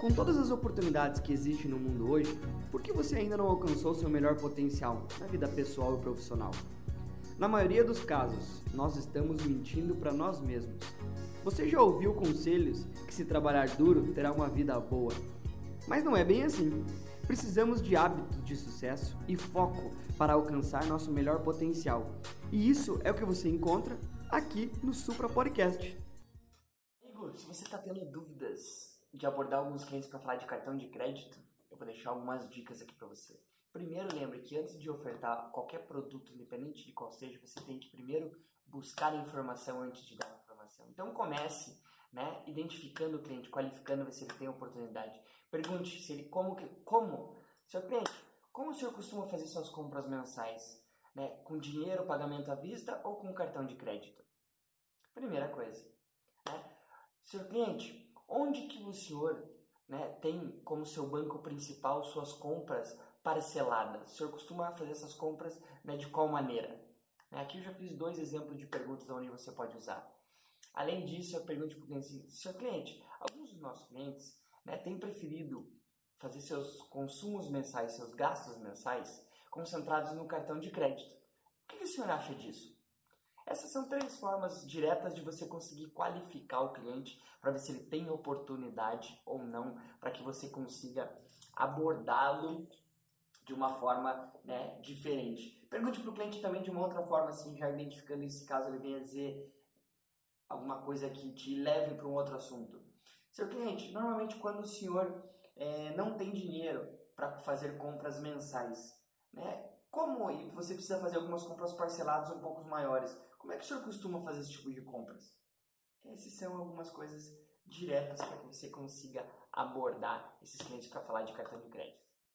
Com todas as oportunidades que existem no mundo hoje, por que você ainda não alcançou seu melhor potencial na vida pessoal e profissional? Na maioria dos casos, nós estamos mentindo para nós mesmos. Você já ouviu conselhos que se trabalhar duro terá uma vida boa? Mas não é bem assim. Precisamos de hábitos de sucesso e foco para alcançar nosso melhor potencial. E isso é o que você encontra aqui no Supra Podcast. Amigo, se você está tendo dúvidas de abordar alguns clientes para falar de cartão de crédito, eu vou deixar algumas dicas aqui para você. Primeiro, lembre que antes de ofertar qualquer produto, independente de qual seja, você tem que primeiro buscar informação antes de dar a informação. Então comece, né, identificando o cliente, qualificando, ver se ele tem oportunidade. Pergunte se ele como que como, seu cliente, como o senhor costuma fazer suas compras mensais, né, com dinheiro, pagamento à vista ou com cartão de crédito? Primeira coisa, né? Seu cliente, onde que o senhor né, tem como seu banco principal suas compras parceladas? O senhor costuma fazer essas compras né, de qual maneira? Né, aqui eu já fiz dois exemplos de perguntas onde você pode usar. Além disso, eu pergunto para o cliente, assim, seu cliente, alguns dos nossos clientes né, têm preferido fazer seus consumos mensais, seus gastos mensais, concentrados no cartão de crédito. O que, que o senhor acha disso? Essas são três formas diretas de você conseguir qualificar o cliente para ver se ele tem oportunidade ou não, para que você consiga abordá-lo de uma forma né, diferente. Pergunte para o cliente também de uma outra forma, assim, já identificando esse caso, ele venha dizer alguma coisa que te leve para um outro assunto. Seu cliente, normalmente quando o senhor é, não tem dinheiro para fazer compras mensais, né? Como você precisa fazer algumas compras parceladas um pouco maiores, como é que o senhor costuma fazer esse tipo de compras? Essas são algumas coisas diretas para que você consiga abordar esses clientes para falar de cartão de crédito.